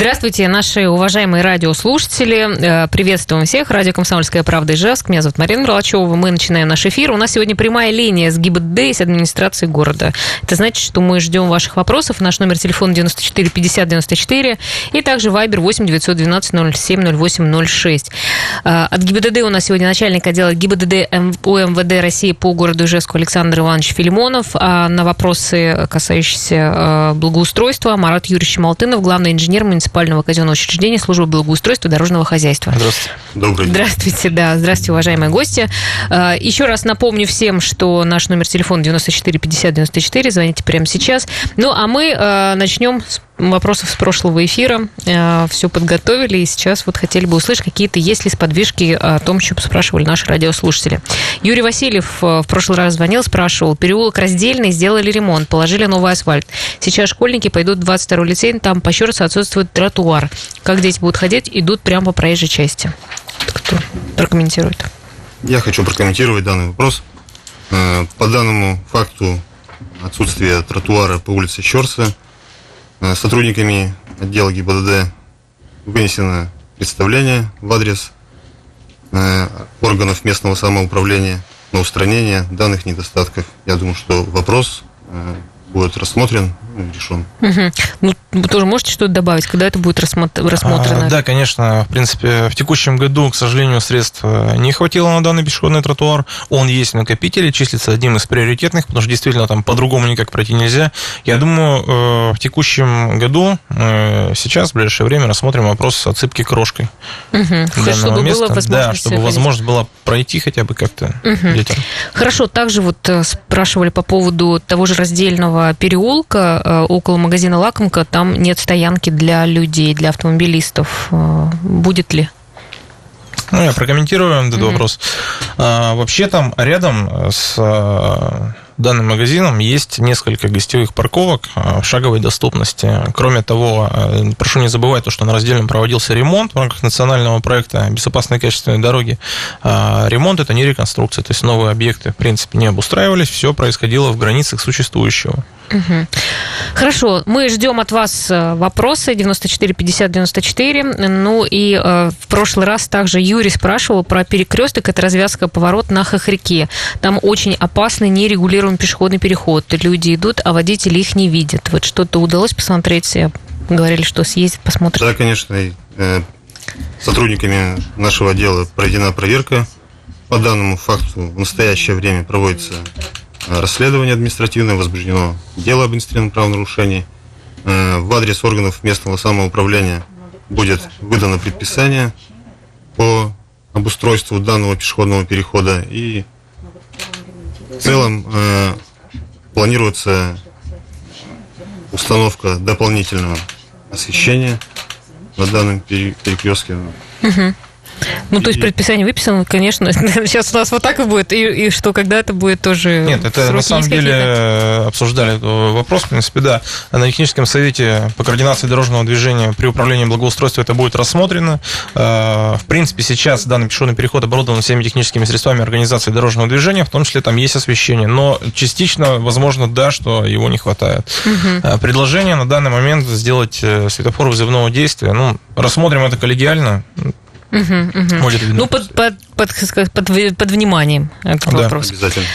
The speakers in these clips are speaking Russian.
Здравствуйте, наши уважаемые радиослушатели. Э, приветствуем всех. Радио «Комсомольская правда» Ижевск. Меня зовут Марина Мерлачева. Мы начинаем наш эфир. У нас сегодня прямая линия с ГИБДД и с администрации города. Это значит, что мы ждем ваших вопросов. Наш номер телефона 94 50 94 и также Вайбер 8 912 07 08 06. От ГИБДД у нас сегодня начальник отдела ГИБДД УМВД России по городу Ижевску Александр Иванович Филимонов. А на вопросы, касающиеся э, благоустройства, Марат Юрьевич Малтынов, главный инженер муниципального казенного учреждения службы благоустройства дорожного хозяйства. Здравствуйте. Добрый день. Здравствуйте, да. Здравствуйте, уважаемые гости. А, еще раз напомню всем, что наш номер телефона 94 50 94. Звоните прямо сейчас. Ну, а мы а, начнем с вопросов с прошлого эфира. А, Все подготовили, и сейчас вот хотели бы услышать какие-то, есть ли сподвижки о том, что спрашивали наши радиослушатели. Юрий Васильев в прошлый раз звонил, спрашивал, переулок раздельный, сделали ремонт, положили новый асфальт. Сейчас школьники пойдут в 22 лицей, там по счету отсутствует тротуар. Как дети будут ходить, идут прямо по проезжей части. Кто прокомментирует? Я хочу прокомментировать данный вопрос. Э, по данному факту отсутствия тротуара по улице Щерса э, сотрудниками отдела ГИБДД вынесено представление в адрес э, органов местного самоуправления на устранение данных недостатков. Я думаю, что вопрос будет рассмотрен решен. Угу. Ну, вы тоже можете что-то добавить, когда это будет рассмотрено? А, да, конечно. В принципе, в текущем году, к сожалению, средств э, не хватило на данный пешеходный тротуар. Он есть в накопителе, числится одним из приоритетных, потому что действительно там по-другому никак пройти нельзя. Я думаю, э, в текущем году э, сейчас, в ближайшее время, рассмотрим вопрос отсыпки крошкой. Угу. Чтобы места. возможность Да, чтобы возможность была пройти хотя бы как-то угу. детям. Хорошо, также вот спрашивали по поводу того же раздельного переулка Э, около магазина «Лакомка», там нет стоянки для людей, для автомобилистов. Э, будет ли? Ну, я прокомментирую этот mm-hmm. вопрос. А, вообще там рядом с а, данным магазином есть несколько гостевых парковок а, в шаговой доступности. Кроме того, а, прошу не забывать, то, что на раздельном проводился ремонт в рамках национального проекта «Безопасные качественные дороги». Ремонт – это не реконструкция, то есть новые объекты, в принципе, не обустраивались, все происходило в границах существующего. Угу. Хорошо, мы ждем от вас э, вопросы 94 50 94. Ну и э, в прошлый раз также Юрий спрашивал про перекресток, это развязка поворот на Хохряке. Там очень опасный нерегулируемый пешеходный переход. Люди идут, а водители их не видят. Вот что-то удалось посмотреть? Говорили, что съездить, посмотрим. Да, конечно. Э, сотрудниками нашего отдела проведена проверка. По данному факту в настоящее время проводится расследование административное, возбуждено дело об административном правонарушении. Э, в адрес органов местного самоуправления будет выдано предписание по обустройству данного пешеходного перехода и в целом э, планируется установка дополнительного освещения на данном перекрестке. Угу. Ну, то есть предписание выписано, конечно. Сейчас у нас вот так и будет. И, и что, когда это будет тоже... Нет, это на самом деле обсуждали вопрос, в принципе, да. На техническом совете по координации дорожного движения при управлении благоустройства это будет рассмотрено. Э, в принципе, сейчас данный пешеходный переход оборудован всеми техническими средствами организации дорожного движения, в том числе там есть освещение. Но частично, возможно, да, что его не хватает. Угу. Предложение на данный момент сделать э, светофор вызывного действия, ну, рассмотрим это коллегиально. Угу, угу. Ну, под, под, под, под, под вниманием этот да, вопрос. обязательно.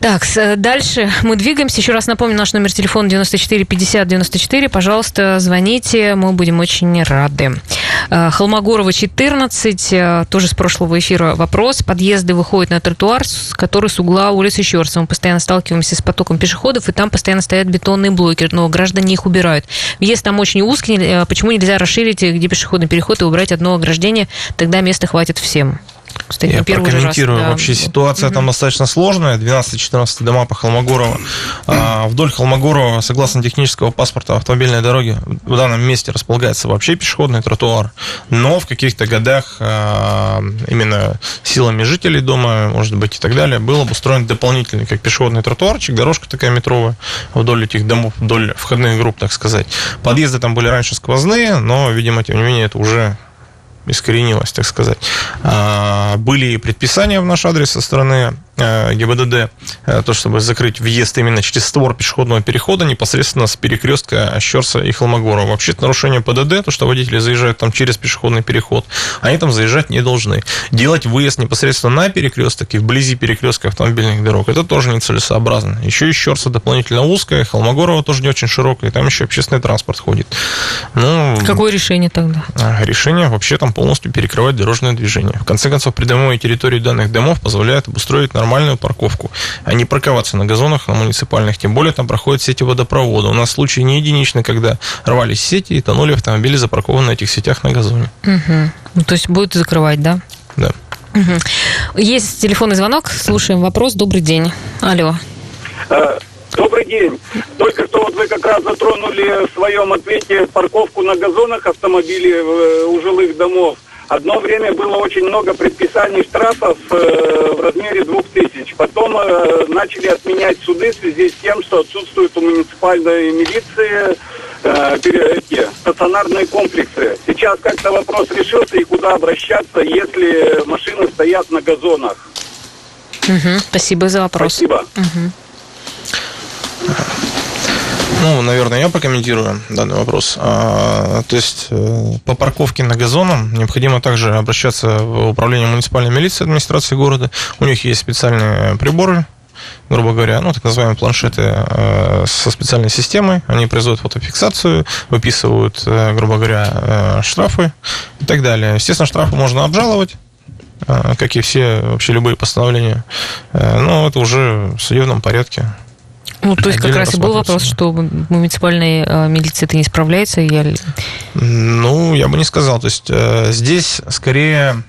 Так, дальше мы двигаемся. Еще раз напомню, наш номер телефона 94 50 94. Пожалуйста, звоните, мы будем очень рады. Э, Холмогорова, 14, э, тоже с прошлого эфира вопрос. Подъезды выходят на тротуар, который с угла улицы Щерса. Мы постоянно сталкиваемся с потоком пешеходов, и там постоянно стоят бетонные блоки, но граждане их убирают. Въезд там очень узкий, э, почему нельзя расширить, где пешеходный переход, и убрать одно ограждение, тогда места хватит всем. Кстати, Я прокомментирую. Раз, да. Вообще ситуация угу. там достаточно сложная. 12-14 дома по Холмогорова. А, вдоль Холмогорова, согласно технического паспорта автомобильной дороги, в данном месте располагается вообще пешеходный тротуар. Но в каких-то годах а, именно силами жителей дома, может быть, и так далее, был обустроен дополнительный, как пешеходный тротуарчик, дорожка такая метровая вдоль этих домов, вдоль входных групп, так сказать. Подъезды там были раньше сквозные, но, видимо, тем не менее, это уже искоренилась, так сказать. А, были предписания в наш адрес со стороны Э, ГИБДД, э, то, чтобы закрыть въезд именно через створ пешеходного перехода непосредственно с перекрестка Щерса и Холмогорова. Вообще это нарушение ПДД, то, что водители заезжают там через пешеходный переход, они там заезжать не должны. Делать выезд непосредственно на перекресток и вблизи перекрестка автомобильных дорог, это тоже нецелесообразно. Еще и Щерса дополнительно узкая, Холмогорова тоже не очень широкая, и там еще общественный транспорт ходит. Ну, Какое решение тогда? А, решение вообще там полностью перекрывать дорожное движение. В конце концов, придомовые территории данных домов позволяют обустроить нормальную парковку, а не парковаться на газонах, на муниципальных. Тем более там проходят сети водопровода. У нас случаи не единичны, когда рвались сети и тонули автомобили, запаркованные на этих сетях на газоне. Угу. Ну, то есть будет закрывать, да? Да. Угу. Есть телефонный звонок. Слушаем вопрос. Добрый день. Алло. Добрый день. Только что вот вы как раз затронули в своем ответе парковку на газонах автомобилей э, у жилых домов. Одно время было очень много предписаний штрафов э, в размере двух тысяч. Потом э, начали отменять суды в связи с тем, что отсутствуют у муниципальной милиции э, эти стационарные комплексы. Сейчас как-то вопрос решился и куда обращаться, если машины стоят на газонах. Угу, спасибо за вопрос. Спасибо. Угу. Ну, наверное, я прокомментирую данный вопрос. А, то есть э, по парковке на газонам необходимо также обращаться в управление муниципальной милиции администрации города. У них есть специальные приборы, грубо говоря, ну, так называемые планшеты э, со специальной системой. Они производят фотофиксацию, выписывают, э, грубо говоря, штрафы и так далее. Естественно, штрафы можно обжаловать как и все вообще любые постановления. Но это уже в судебном порядке. Ну, то есть как раз и был вопрос, что муниципальная э, милиция это не справляется. Я... Ну, я бы не сказал. То есть э, здесь скорее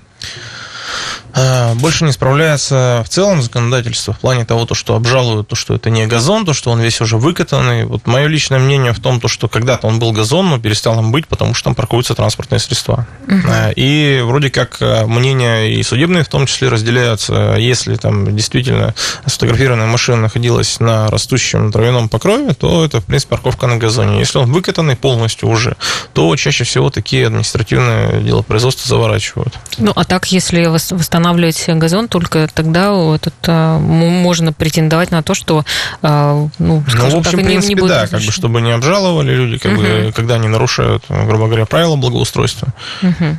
больше не справляется в целом законодательство в плане того, то, что обжалуют, то, что это не газон, то, что он весь уже выкатанный. Вот мое личное мнение в том, то, что когда-то он был газон, но перестал им быть, потому что там паркуются транспортные средства. Угу. И вроде как а, мнения и судебные в том числе разделяются. Если там действительно сфотографированная машина находилась на растущем травяном покрове, то это, в принципе, парковка на газоне. Если он выкатанный полностью уже, то чаще всего такие административные дела производства заворачивают. Ну, а так, если восстанавливать восстанавливать газон, только тогда этот, а, можно претендовать на то, что а, ну, скажем ну, в общем, так, в принципе, не, не будет да, как бы, чтобы не обжаловали люди, как угу. бы, когда они нарушают, грубо говоря, правила благоустройства. Угу.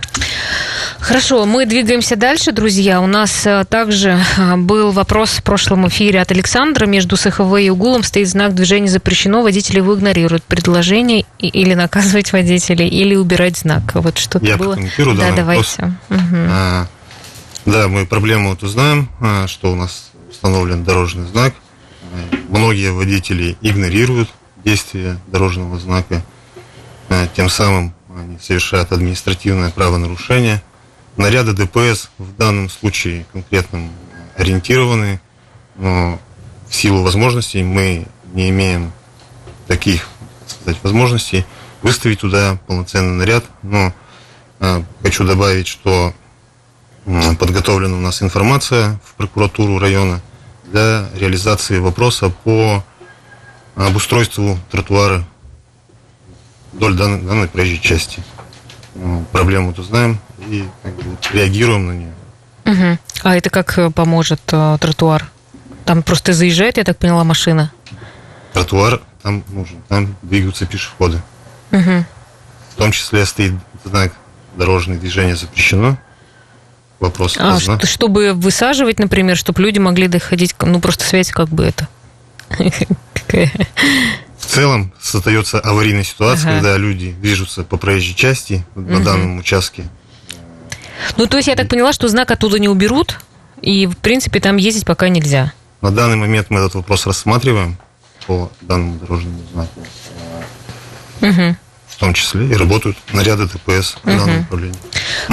Хорошо, мы двигаемся дальше, друзья. У нас а, также был вопрос в прошлом эфире от Александра. Между СХВ и угулом стоит знак движения запрещено. Водители его игнорируют. Предложение или наказывать водителей, или убирать знак. Вот что-то Я было. Да, давайте. Угу. Да, мы проблему эту знаем, а, что у нас установлен дорожный знак. Многие водители игнорируют действие дорожного знака, а, тем самым они совершают административное правонарушение. Наряды ДПС в данном случае конкретно ориентированы, но в силу возможностей мы не имеем таких сказать, возможностей выставить туда полноценный наряд. Но э, хочу добавить, что подготовлена у нас информация в прокуратуру района для реализации вопроса по обустройству тротуара вдоль данной, данной проезжей части. Проблему-то знаем и как бы, реагируем на нее. Угу. А это как э, поможет э, тротуар? Там просто заезжает, я так поняла, машина? Тротуар там нужен, там двигаются пешеходы. Угу. В том числе стоит знак дорожное движение запрещено вопрос. А, что, чтобы высаживать, например, чтобы люди могли доходить, ну просто связь как бы это. В целом создается аварийная ситуация, ага. когда люди движутся по проезжей части на угу. данном участке. Ну, то есть я так поняла, что знак оттуда не уберут, и, в принципе, там ездить пока нельзя. На данный момент мы этот вопрос рассматриваем по данному дорожному знаку. Угу в том числе, и работают наряды ДПС в данном направлении.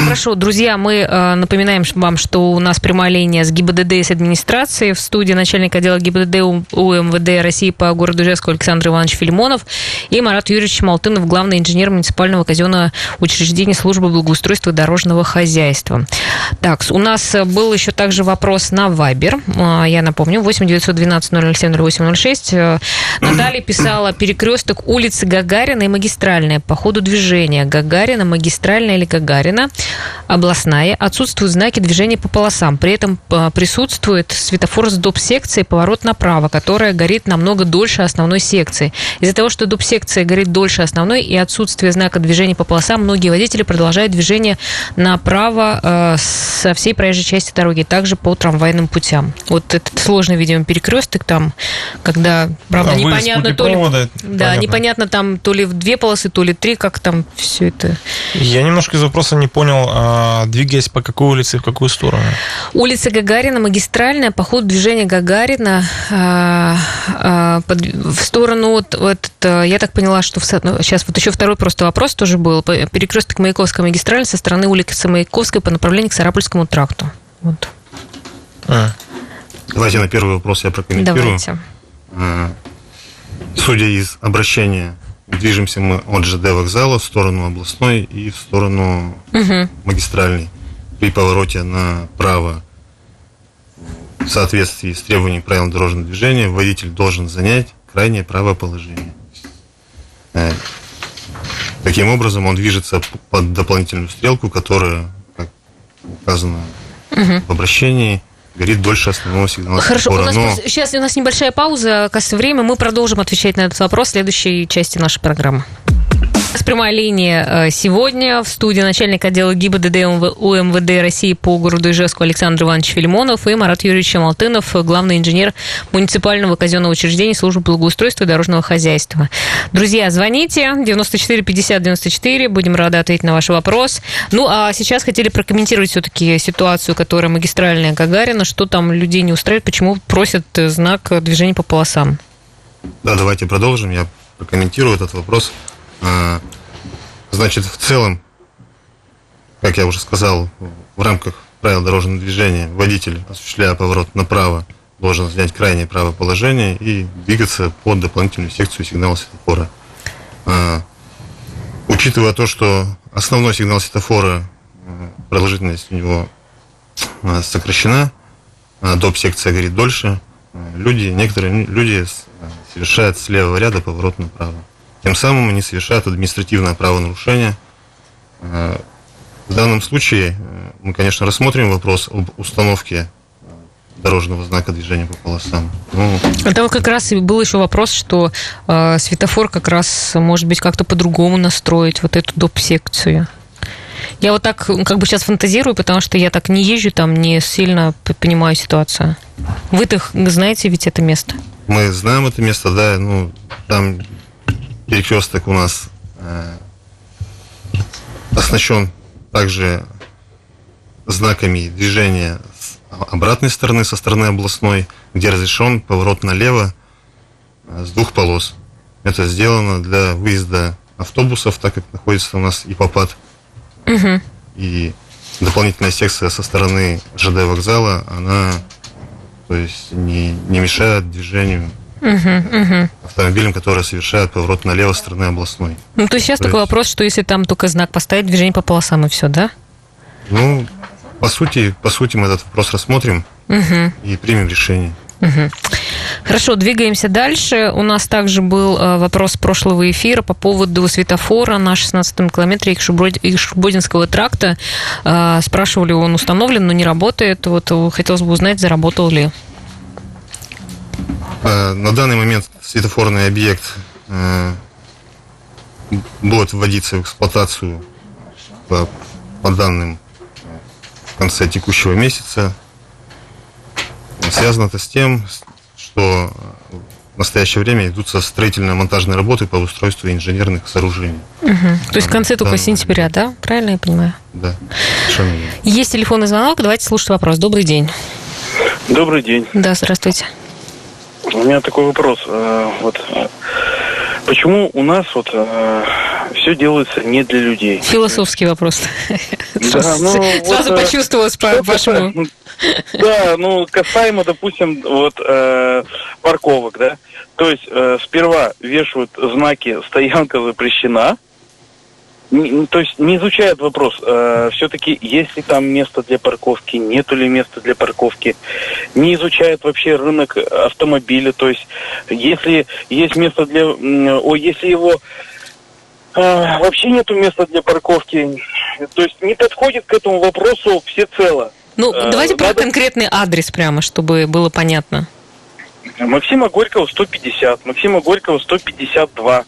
Хорошо, друзья, мы э, напоминаем вам, что у нас прямая линия с ГИБДД и с администрацией. В студии начальник отдела ГИБДД УМВД России по городу Ижевску Александр Иванович Филимонов и Марат Юрьевич Малтынов, главный инженер муниципального казенного учреждения службы благоустройства и дорожного хозяйства. Так, у нас был еще также вопрос на Вайбер. Э, я напомню, 8 912 007 0806. Наталья писала перекресток улицы Гагарина и магистральная по ходу движения Гагарина, магистральная или Гагарина. Областная, отсутствуют знаки движения по полосам. При этом а, присутствует светофор с доп-секцией поворот направо, которая горит намного дольше основной секции. Из-за того, что доп-секция горит дольше основной и отсутствие знака движения по полосам, многие водители продолжают движение направо э, со всей проезжей части дороги, также по трамвайным путям. Вот этот сложный, видимо, перекресток там, когда, правда, А, непонятно то ли... Да, понятно. непонятно там то ли в две полосы, то ли три, как там все это. Я немножко из вопроса не понял, а, двигаясь по какой улице и в какую сторону? Улица Гагарина, магистральная, по ходу движения Гагарина а, а, в сторону, вот, вот, а, я так поняла, что в, ну, сейчас вот еще второй просто вопрос тоже был, перекресток Маяковской магистрали со стороны улицы Маяковской по направлению к Сарапульскому тракту. Вот. А, Давайте на первый вопрос я прокомментирую. Давайте. А, Судя из обращения, движемся мы от ЖД вокзала в сторону областной и в сторону Мгм. магистральной. При повороте направо в соответствии с требованиями правил дорожного движения водитель должен занять крайнее правое положение. Э, Таким образом, он движется под дополнительную стрелку, которая, как указано в обращении, горит дольше основного сигнала Хорошо, у светофора. нас Но- просто- сейчас у нас небольшая пауза, оказывается, время, мы продолжим отвечать на этот вопрос в следующей части нашей программы. У нас прямая линия э, сегодня в студии начальник отдела ГИБДД УМВ- УМВД России по городу Ижевску Александр Иванович Филимонов и Марат Юрьевич Малтынов, главный инженер муниципального казенного учреждения службы благоустройства и дорожного хозяйства. Друзья, звоните 94 50 94, будем рады ответить на ваш вопрос. Ну, а сейчас хотели прокомментировать все-таки ситуацию, которая магистральная Гагарина, что там людей не устраивает, почему просят э, знак движения по полосам. Да, давайте продолжим. Я прокомментирую этот вопрос. А, Значит, в целом, как я уже сказал, в рамках правил дорожного движения водитель, осуществляя поворот направо, должен занять крайнее правое положение и двигаться под дополнительную секцию сигнала светофора. А, Учитывая то, что основной сигнал светофора, э, продолжительность у него э, сокращена, а доп-секция горит дольше, э, люди, некоторые люди совершают с левого ряда поворот направо. Тем самым они совершают административное правонарушение. Э, В данном случае э, мы, конечно, рассмотрим вопрос об установке э, дорожного знака движения по полосам. Ну, А Там как раз и был еще вопрос, что э, светофор как раз может быть как-то по-другому настроить вот эту доп-секцию. Я вот так как бы сейчас фантазирую, потому что я так не езжу там, не сильно понимаю ситуацию. Вы-то знаете ведь это место? мы знаем это место, да, ну, там перекресток у нас э, оснащен также знаками движения с обратной стороны, со стороны областной, где разрешен поворот налево э, с двух полос. Это сделано для выезда автобусов, так как находится у нас ИПОПАД. Мгм. И дополнительная секция со стороны ЖД вокзала, она то есть не, не мешает движению Мгм, мгм. автомобилям, которые совершают поворот налево со стороны областной. Ну, то есть сейчас такой вопрос, что если там только знак поставить, движение по полосам и все, да? Ну, по сути, по сути мы этот вопрос рассмотрим и примем решение. Хорошо, двигаемся дальше. У нас также был э, вопрос прошлого эфира по поводу светофора на 16-м километре Икшубодинского тракта. Э, Спрашивали, он установлен, но не работает. Вот э, хотелось бы узнать, заработал ли. А, На данный момент светофорный объект э, будет вводиться в эксплуатацию по, по данным э, в конце текущего месяца. Связано это с тем, что в настоящее время идутся строительно-монтажные работы по устройству инженерных сооружений. Мгм. То есть в конце только Да. сентября, да? Правильно я понимаю? Да, совершенно. Есть телефонный звонок, давайте слушать вопрос. Добрый день. Добрый день. Да, здравствуйте. У меня такой вопрос. Э, Вот э, почему у нас вот все делается не для людей? Философский вопрос. Да, Сразу ну, вот, сразу э, почувствовалось по вашему... касается- Да, ну касаемо, допустим, вот э, парковок, да. То есть э, сперва вешают знаки «стоянка запрещена», Не- ну, то есть не изучают вопрос, все-таки есть ли там место для парковки, нету ли места для парковки, не изучают вообще рынок автомобиля, то есть если есть место для, о, если его э, вообще нету места для парковки, то есть не подходит к этому вопросу всецело. Ну, Э, давайте про надо- конкретный адрес прямо, чтобы было понятно. Максима Горького 150, Максима Горького 152.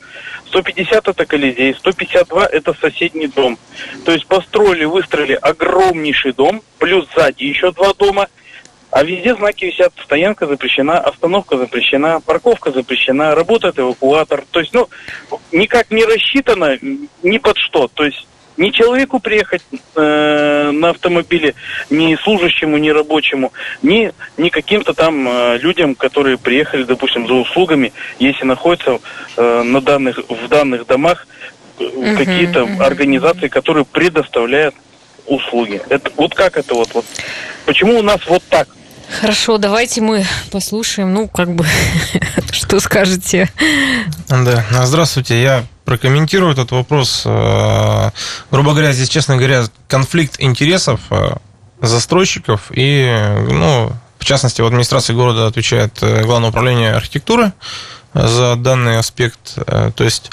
150 это Колизей, 152 это соседний дом. То есть построили, выстроили огромнейший дом, плюс сзади еще два дома, а везде знаки висят, стоянка запрещена, остановка запрещена, парковка запрещена, работает эвакуатор. То есть, ну, никак не рассчитано ни под что. То есть, ни человеку приехать э, на автомобиле, ни служащему, ни рабочему, ни, ни каким-то там э, людям, которые приехали, допустим, за услугами, если находятся э, на данных, в данных домах э, какие-то организации, которые предоставляют услуги. Это, вот как это вот, вот? Почему у нас вот так? Хорошо, давайте мы послушаем, ну, как бы, что скажете. Да, А, здравствуйте. Я прокомментирую этот вопрос. Э, Грубо говоря, здесь, честно говоря, конфликт интересов э, застройщиков и, ну, в частности, в администрации города отвечает э, Главное управление архитектуры за данный аспект. Э, То есть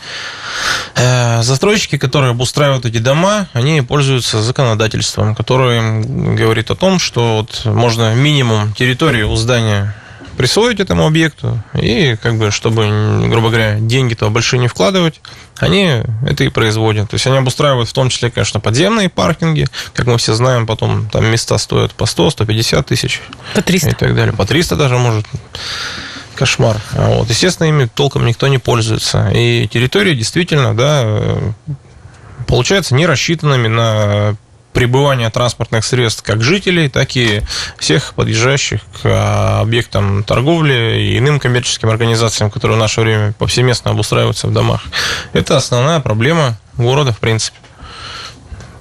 э, застройщики, которые обустраивают эти дома, они пользуются законодательством, которое говорит о том, что вот можно минимум территории у здания присвоить этому объекту, и как бы, чтобы, грубо говоря, деньги-то большие не вкладывать, они это и производят. То есть они обустраивают в том числе, конечно, подземные паркинги, как мы все знаем, потом там места стоят по 100, 150 тысяч По и 300. так далее. По 300 даже может. Кошмар. А Вот. Естественно, ими толком никто не пользуется. И территории действительно, да, получается, не рассчитанными на пребывание транспортных средств как жителей, так и всех подъезжающих к а, объектам торговли и иным коммерческим организациям, которые в наше время повсеместно обустраиваются в домах. Это основная проблема города, в принципе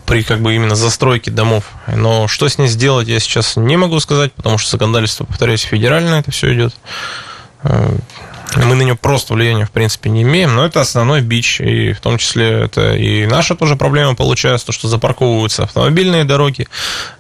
при как бы именно застройке домов. Но что с ней сделать, я сейчас не могу сказать, потому что законодательство, повторяюсь, федеральное это все идет. Э, Мы на него просто влияния, в принципе, не имеем, но это основной бич, и в том числе это и наша тоже проблема получается, то, что запарковываются автомобильные дороги,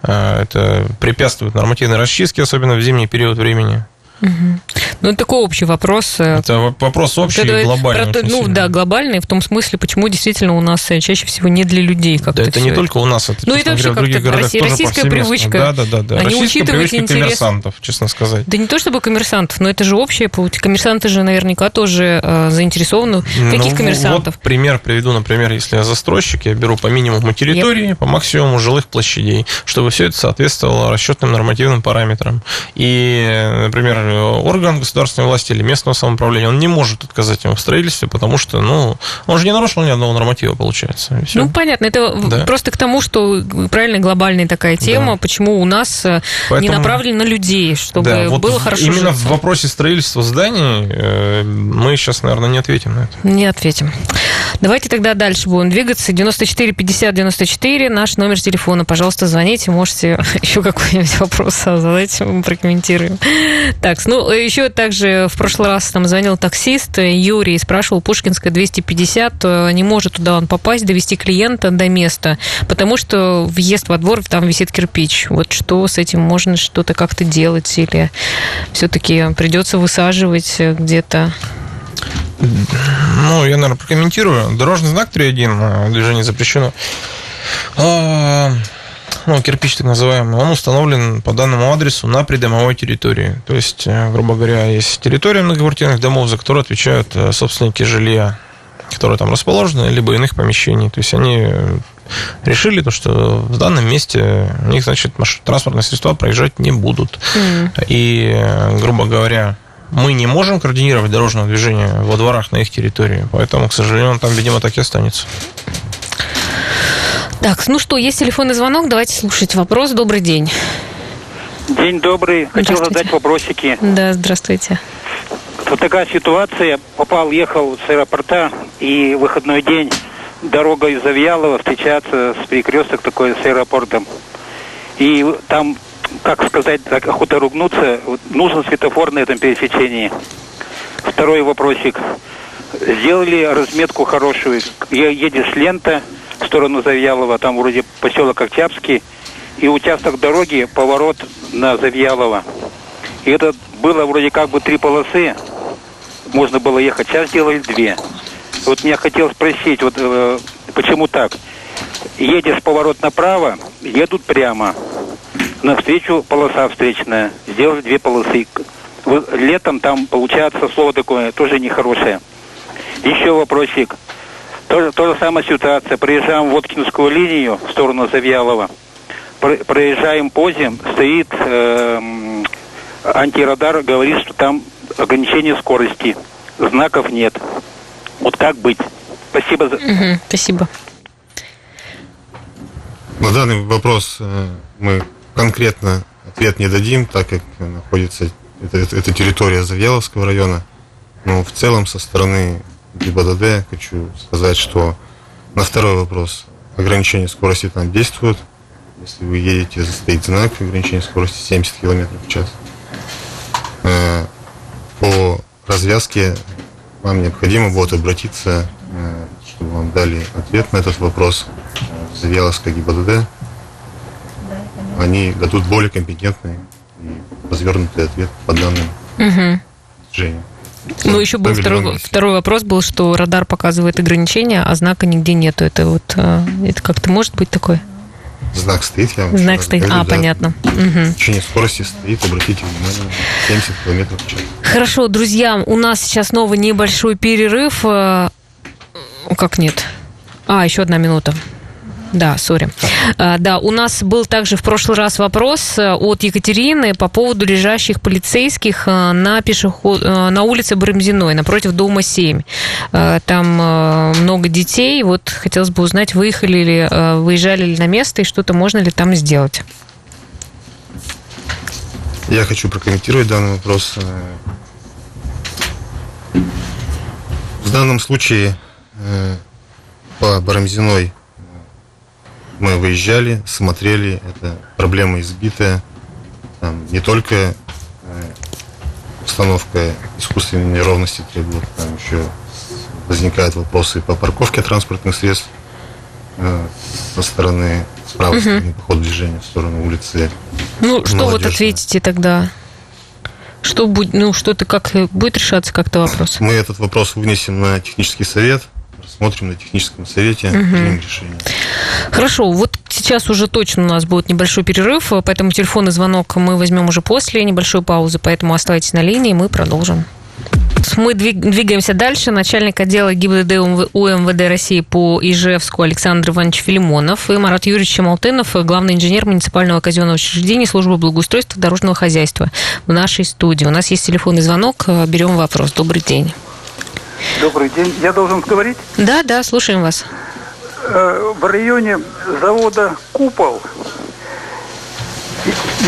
Э, это препятствует нормативной расчистке, особенно в зимний период времени. Ну, это такой общий вопрос. э, Это вопрос общий Это и глобальный. про ну, сильно. да, глобальный, в том смысле, почему действительно у нас э, чаще всего не для людей как-то Да, это не всё только у нас, это, Ну, это вообще как-то Россия- российская привычка. Да, да, да, да. Они Российская учитывают интерес. коммерсантов, честно сказать. Да не то чтобы коммерсантов, но это же общее. путь. Коммерсанты же наверняка тоже э, заинтересованы. Каких Ну, коммерсантов? Вот пример приведу, например, если я застройщик, я беру по минимуму территории, по максимуму жилых площадей, чтобы все это соответствовало расчетным нормативным параметрам. И, например, орган государственной власти или местного самоуправления, он не может отказать ему в строительстве, потому что, ну, он же не нарушил ни одного норматива, получается. Ну, понятно, это Да. просто к тому, что правильно глобальная такая тема, Да. почему у нас э, не Поэтому- направлено на людей, чтобы Да, вот было хорошо Именно житься. в вопросе строительства зданий э, мы сейчас, наверное, не ответим на это. Не ответим. Давайте тогда дальше будем двигаться. 94 50 94, наш номер телефона. Пожалуйста, звоните, можете еще какой-нибудь вопрос задать, мы прокомментируем. Так, ну, еще также в прошлый раз там звонил таксист Юрий, спрашивал, Пушкинская 250, э, не может туда он попасть, довести клиента до места, потому что въезд во двор, там висит кирпич. Вот что с этим можно что-то как-то делать или все-таки придется высаживать где-то? Ну, я, наверное, прокомментирую. Дорожный знак 3.1, э, движение запрещено. Ну, кирпич так называемый, он установлен по данному адресу на придомовой территории. То есть, э, грубо говоря, есть территория многоквартирных домов, за которую отвечают э, собственники жилья, которые там расположены, либо иных помещений. То есть они э, решили то, что в данном месте у них, значит, маш- транспортные средства проезжать не будут. И, э, грубо говоря, мы не можем координировать дорожное движение во дворах на их территории, поэтому, к сожалению, он там, видимо, так и останется. Так, ну что, есть телефонный звонок, давайте слушать вопрос. Добрый день. День добрый. Хотел задать вопросики. Да, здравствуйте. Вот такая ситуация. Попал, ехал с аэропорта, и выходной день дорога из Завьялова встречаться с перекресток такой с аэропортом. И там, как сказать, так охота ругнуться, нужен светофор на этом пересечении. Второй вопросик. Сделали разметку хорошую. Едешь лента сторону Завьялова, там вроде поселок Октябрьский, и участок дороги, поворот на Завьялова. И это было вроде как бы три полосы, можно было ехать, сейчас сделали две. Вот меня хотел спросить, вот э, почему так? едешь поворот направо, едут прямо. Навстречу полоса встречная. Сделали две полосы. Летом там получается слово такое тоже нехорошее. Еще вопросик. То, то же самая ситуация. Проезжаем Воткинскую линию в сторону Завьялова. Про- проезжаем по зим, стоит эм, антирадар, говорит, что там ограничение скорости. Знаков нет. Вот как быть? Спасибо за... Мгм, спасибо. На данный вопрос э, мы конкретно ответ не дадим, так как находится это, это- это территория Завьяловского района. Но в целом со стороны ГИБДД хочу сказать, что на второй вопрос ограничение скорости там действует. Если вы едете, стоит знак ограничения скорости 70 км в час. Э, По развязке вам необходимо будет обратиться, э, чтобы вам дали ответ на этот вопрос э, в Завьяловское ГИБДД. Они дадут более компетентный и развернутый ответ по данным Мгм. движения. Ну, еще был второй, второй вопрос был, что радар показывает ограничения, а знака нигде нету. Это вот, э, это как-то может быть такое? Знак стоит, я вам Знак стоит. говорю, А, да. понятно. Мгм. Ограничение скорости стоит, обратите внимание, 70 км в час. Хорошо, друзья, у нас сейчас снова небольшой перерыв. Э, Как нет? А, еще одна минута. Да, сори. А, Да, у нас был также в прошлый раз вопрос э, от Екатерины по поводу лежащих полицейских э, на, пешеход... э, на улице Брамзиной, напротив дома 7. Э, Там много детей. Вот хотелось бы узнать, выехали ли, выезжали ли на место и что-то можно ли там сделать. Я хочу прокомментировать данный вопрос. В данном случае по Барамзиной мы выезжали, смотрели, это проблема избитая. Там не только э, установка искусственной неровности требует, там еще возникают вопросы по парковке транспортных средств э, со стороны с правой стороны по ходу движения в сторону улицы Ну, что вот ответите тогда? Что будет, ну, что-то как э, будет решаться как-то вопрос? Мы этот вопрос вынесем на технический совет, рассмотрим на техническом совете, примем решение. Хорошо, вот сейчас уже точно у нас будет небольшой перерыв, поэтому телефонный звонок мы возьмем уже после небольшой паузы, поэтому оставайтесь на линии, мы продолжим. Мы двиг- двигаемся дальше. Начальник отдела ГИБДД УМВ УМВД России по Ижевску Александр Иванович Филимонов и Марат Юрьевич Чемалтынов, главный инженер муниципального казенного учреждения службы благоустройства дорожного хозяйства в нашей студии. У нас есть телефонный звонок, берем вопрос. Добрый день. Добрый день. Я должен говорить, Да, да, слушаем вас. э, в районе завода «Купол»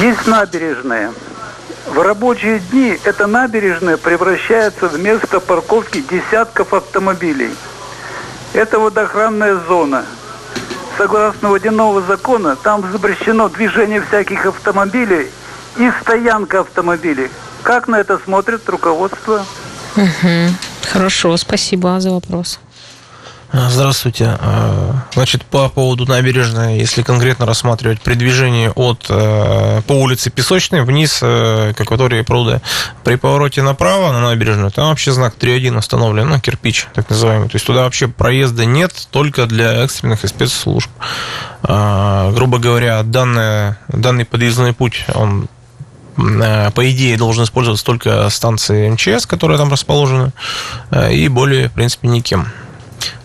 есть набережная. В рабочие дни эта набережная превращается в место парковки десятков автомобилей. Это водоохранная зона. Согласно водяного закона, там запрещено движение всяких автомобилей и стоянка автомобилей. Как на это смотрит руководство? Мгм. Хорошо, спасибо за вопрос. А, Здравствуйте. А, Значит, по поводу набережной, если конкретно рассматривать при движении от э, по улице Песочной вниз э, к акватории пруда, при повороте направо на набережную, там вообще знак 3.1 установлен, ну, кирпич, так называемый. То есть туда вообще проезда нет, только для экстренных и спецслужб. А, Грубо говоря, данная, данный подъездной путь, он по идее, должен использоваться только станции МЧС, которые там расположены, э, и более, в принципе, никем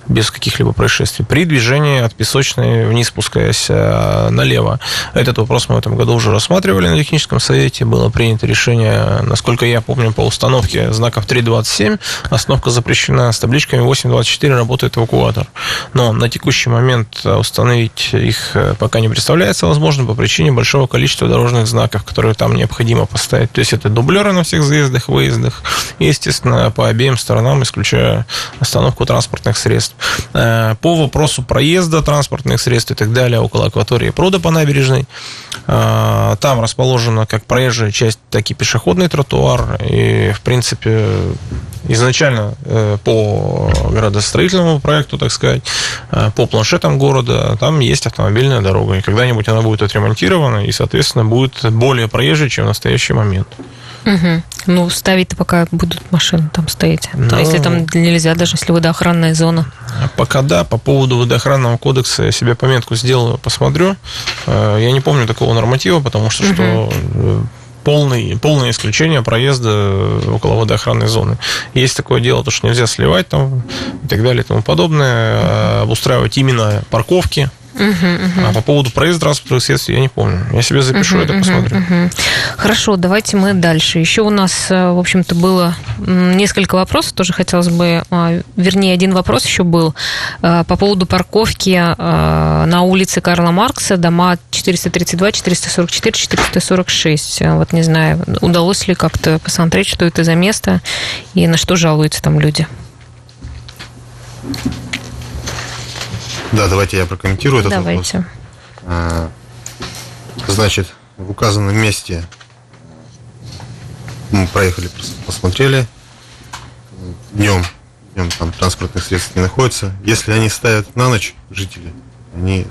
без каких-либо происшествий. При движении от песочной вниз спускаясь э, налево. Этот вопрос мы в этом году уже рассматривали на техническом совете. Было принято решение, насколько я помню, по установке знаков 3.27. Остановка запрещена. С табличками 8.24 работает эвакуатор. Но на текущий момент э, установить их э, пока не представляется возможным по причине большого количества дорожных знаков, которые там необходимо поставить. То есть это дублеры на всех заездах, выездах. И, естественно, по обеим сторонам, исключая остановку транспортных средств. Э, По вопросу проезда транспортных средств и так далее около акватории пруда по набережной, э, там расположена как проезжая часть, так и пешеходный тротуар. И, в принципе, изначально э, по градостроительному проекту, так сказать, по планшетам города, там есть автомобильная дорога. И когда-нибудь она будет отремонтирована и, соответственно, будет более проезжей, чем в настоящий момент. Угу. Ну, ставить-то пока будут машины там стоять. Ну, То если там нельзя, даже если водоохранная зона. Пока да, по поводу водоохранного кодекса я себе пометку сделаю, посмотрю. Э, Я не помню такого норматива, потому что, что э, полный, полное исключение проезда около водоохранной зоны. Есть такое дело, то, что нельзя сливать там и так далее и тому подобное, а обустраивать именно парковки. А по поводу проезда транспортных средств я не помню. Я себе запишу это, посмотрю. Хорошо, давайте мы дальше. Еще у нас, э, в общем-то, было несколько вопросов. Тоже хотелось бы, а, вернее, один вопрос еще был э, по поводу парковки э, на улице Карла Маркса, дома 432, 444, 446. Э, Вот не знаю, удалось ли как-то посмотреть, что это за место и на что жалуются там люди. Да, давайте я прокомментирую этот вопрос. Давайте. А, Значит, в указанном месте мы проехали, посмотрели. Днем, днем там транспортных средств не находится. Если они ставят на ночь, жители, они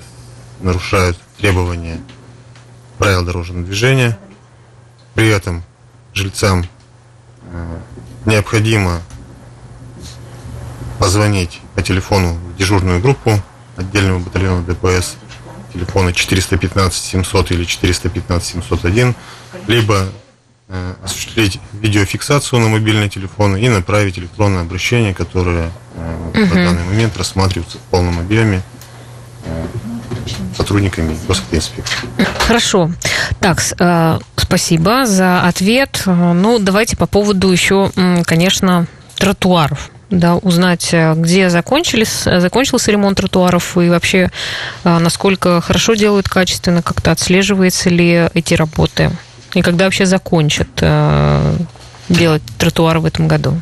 нарушают требования правил дорожного движения. При этом жильцам э, необходимо позвонить по телефону в дежурную группу отдельного батальона ДПС телефона 415 700 или 415 701, либо э, осуществить видеофиксацию на мобильный телефон и направить электронное обращение, которое э, в данный момент рассматривается в полном объеме э, сотрудниками госавтоинспекции. Хорошо. Так, э, спасибо за ответ. Э, Ну, давайте по поводу еще, конечно, тротуаров. Да, узнать, э, где закончились, э, закончился ремонт тротуаров и вообще, э, насколько хорошо делают качественно, как-то отслеживается ли эти работы. И когда вообще закончат делать тротуары в этом году.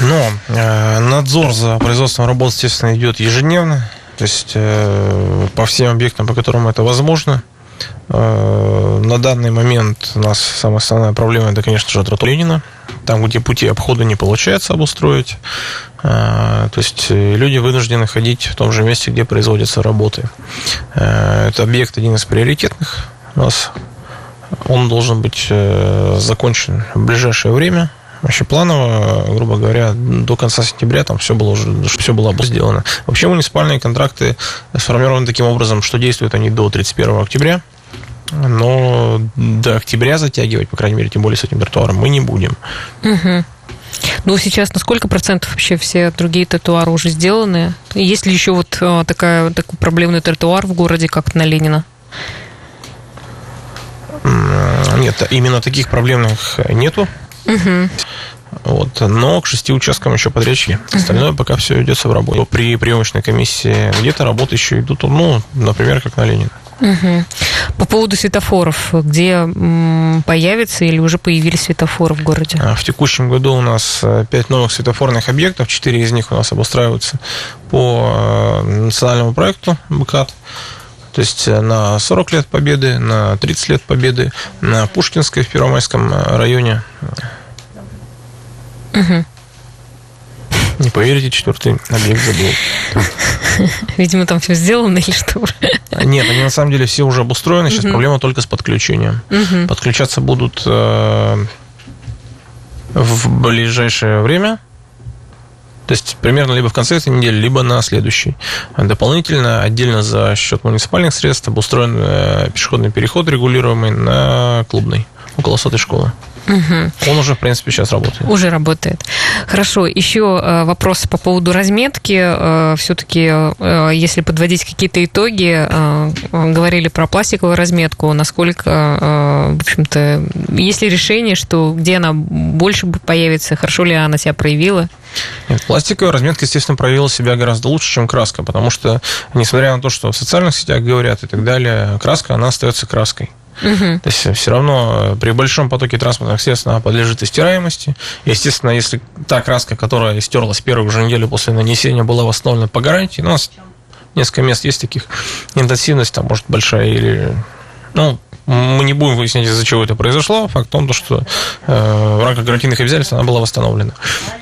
Но э, надзор за производством работ, естественно, идет ежедневно. То есть э, по всем объектам, по которым это возможно. Э, на данный момент у нас самая основная проблема это, конечно же, тротуар Ленина. Там, где пути обхода не получается обустроить. Э, то есть э, люди вынуждены ходить в том же месте, где производятся работы. Это объект один из приоритетных у нас. Он должен быть закончен в ближайшее время. Вообще планово, грубо говоря, до конца сентября там все было уже все было сделано. Вообще муниципальные контракты сформированы таким образом, что действуют они до 31 октября. Но до октября затягивать, по крайней мере, тем более с этим тротуаром, мы не будем. Мгм. Ну, сейчас на сколько процентов вообще все другие тротуары уже сделаны? Есть ли еще вот э, такая, такой проблемный тротуар в городе, как на Ленина? Нет, именно таких проблемных нету. Вот, но к шести участкам еще подрядчики. Остальное пока все ведется в работе. При приемочной комиссии где-то работы еще идут, ну, например, как на Ленина. Мгм. По поводу светофоров, где появятся или уже появились светофоры в городе? А В текущем году у нас э, пять новых светофорных объектов, четыре из них у нас обустраиваются по э, национальному проекту БКАТ. То есть э, на 40 лет победы, на 30 лет победы, на Пушкинской в Первомайском э, Не поверите, четвертый объект забыл. Видимо, там все сделано или что? Нет, они на самом деле все уже обустроены. Сейчас проблема только с подключением. Подключаться будут э, в ближайшее время. То есть примерно либо в конце этой недели, либо на следующий. Дополнительно, отдельно за счет муниципальных средств обустроен э, пешеходный переход регулируемый на клубной, около сотой школы. Он уже, в принципе, сейчас работает. Уже работает. Хорошо. Еще э, вопрос по поводу разметки. Все-таки, если подводить какие-то итоги, э, говорили про пластиковую разметку. Насколько, э, в общем-то, есть ли решение, что где она больше появится, хорошо ли она себя проявила? Нет, пластиковая разметка, естественно, проявила себя гораздо лучше, чем краска, потому что, несмотря на то, что в социальных сетях говорят и так далее, краска, она остается краской. То есть все равно э, при большом потоке транспортных средств она подлежит истираемости. Естественно, если та краска, которая стерлась первую же неделю после нанесения, была восстановлена по гарантии, ну, у нас несколько мест есть таких, интенсивность там может большая или... Ну, мы не будем выяснять, из-за чего это произошло. Факт в том, что э, в рамках гарантийных обязательств она была восстановлена.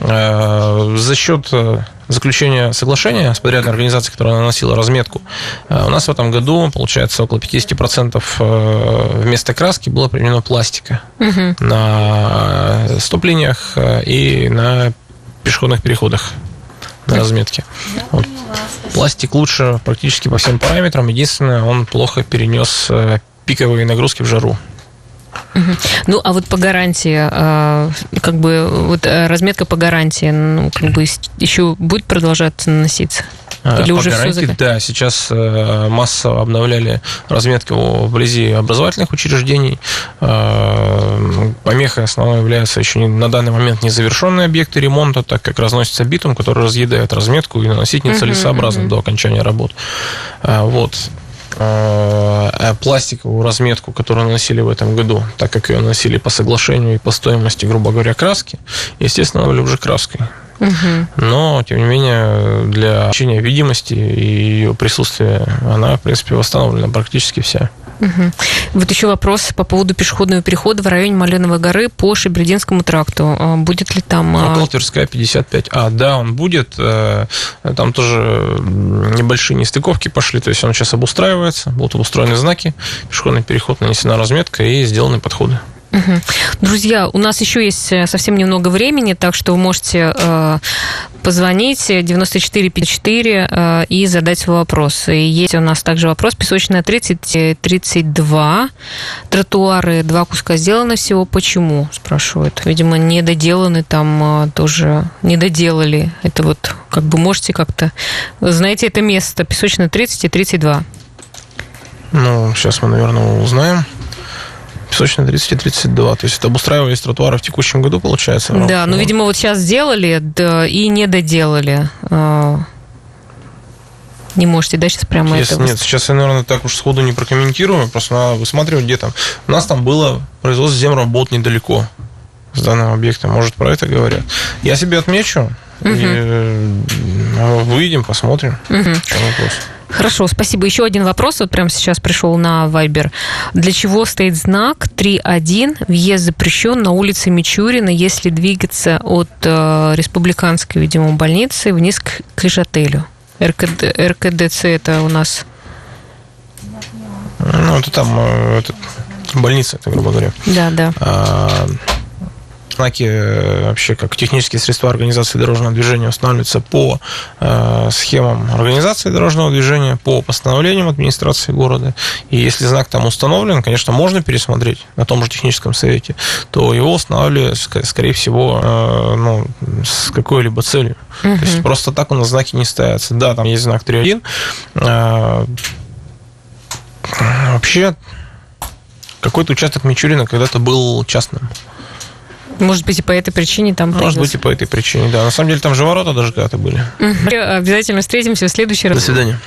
Э, за счет э, заключения соглашения с подрядной организацией, которая наносила разметку, у нас в этом году, получается, около 50% вместо краски было применено пластика угу. на стоп-линиях и на пешеходных переходах на разметке. Вот. Пластик лучше практически по всем параметрам. Единственное, он плохо перенес пиковые нагрузки в жару. Ну, а вот по гарантии, а, как бы вот э, разметка по гарантии, ну, как бы еще будет продолжаться наноситься? А, Или по уже гарантии, все да, сейчас э, массово обновляли разметку вблизи образовательных учреждений. Э, помехой основной являются еще на данный момент незавершенные объекты ремонта, так как разносится битум, который разъедает разметку и наносить нецелесообразно uh-huh, uh-huh. до окончания работ. Вот. Э, пластиковую разметку, которую наносили в этом году, так как ее носили по соглашению и по стоимости, грубо говоря, краски, естественно, были уже краской. Но, тем не менее, для общения видимости и ее присутствия она, в принципе, восстановлена практически вся. Угу. Вот еще вопрос по поводу пешеходного перехода в районе Маленовой горы по Шебердинскому тракту. А будет ли там... Около Тверская 55. А, да, он будет. Э, там тоже небольшие нестыковки пошли, то есть он сейчас обустраивается, будут обустроены знаки, пешеходный переход, нанесена разметка и сделаны подходы. Друзья, у нас еще есть э, совсем немного времени, так что вы можете э, позвонить 9454 э, и задать свой вопрос. И есть у нас также вопрос. Песочная 30, 32. Тротуары, два куска сделаны всего. Почему? Спрашивают. Видимо, не доделаны там э, тоже, не доделали. Это вот, как бы можете как-то... Знаете это место? Песочная 30 и 32. Ну, сейчас мы, наверное, узнаем. Песочная 30 и 32. То есть это обустраивались тротуары в текущем году, получается? Да, ну, видимо, вот сейчас сделали да, и не доделали. А, не можете, да, сейчас прямо Если, это... Нет, сейчас я, наверное, так уж сходу не прокомментирую, просто надо высматривать, где там. У нас там было производство земработ недалеко с данным объектом, может, про это говорят. Я себе отмечу, угу. и э, выйдем, посмотрим. Угу. вопрос. Хорошо, спасибо. Еще один вопрос, вот прямо сейчас пришел на Viber. Для чего стоит знак 3.1, въезд запрещен на улице Мичурина, если двигаться от э, республиканской, видимо, больницы вниз к, к Ижотелю? РКД, РКДЦ это у нас... Ну, это там э, это больница, это, грубо говоря. Да, да. А, знаки э, вообще как технические средства организации дорожного движения устанавливаются по э, схемам организации дорожного движения, по постановлениям администрации города. И если знак там установлен, конечно, можно пересмотреть на том же техническом совете, то его устанавливали, скорее всего, э, ну, с какой-либо целью. Угу. То есть просто так у нас знаки не ставятся. Да, там есть знак 3.1. Э, вообще, какой-то участок Мичурина когда-то был частным. Может быть, и по этой причине там Может быть, и по этой причине, да. На самом деле, там же ворота даже когда-то были. Обязательно встретимся в следующий раз. До свидания.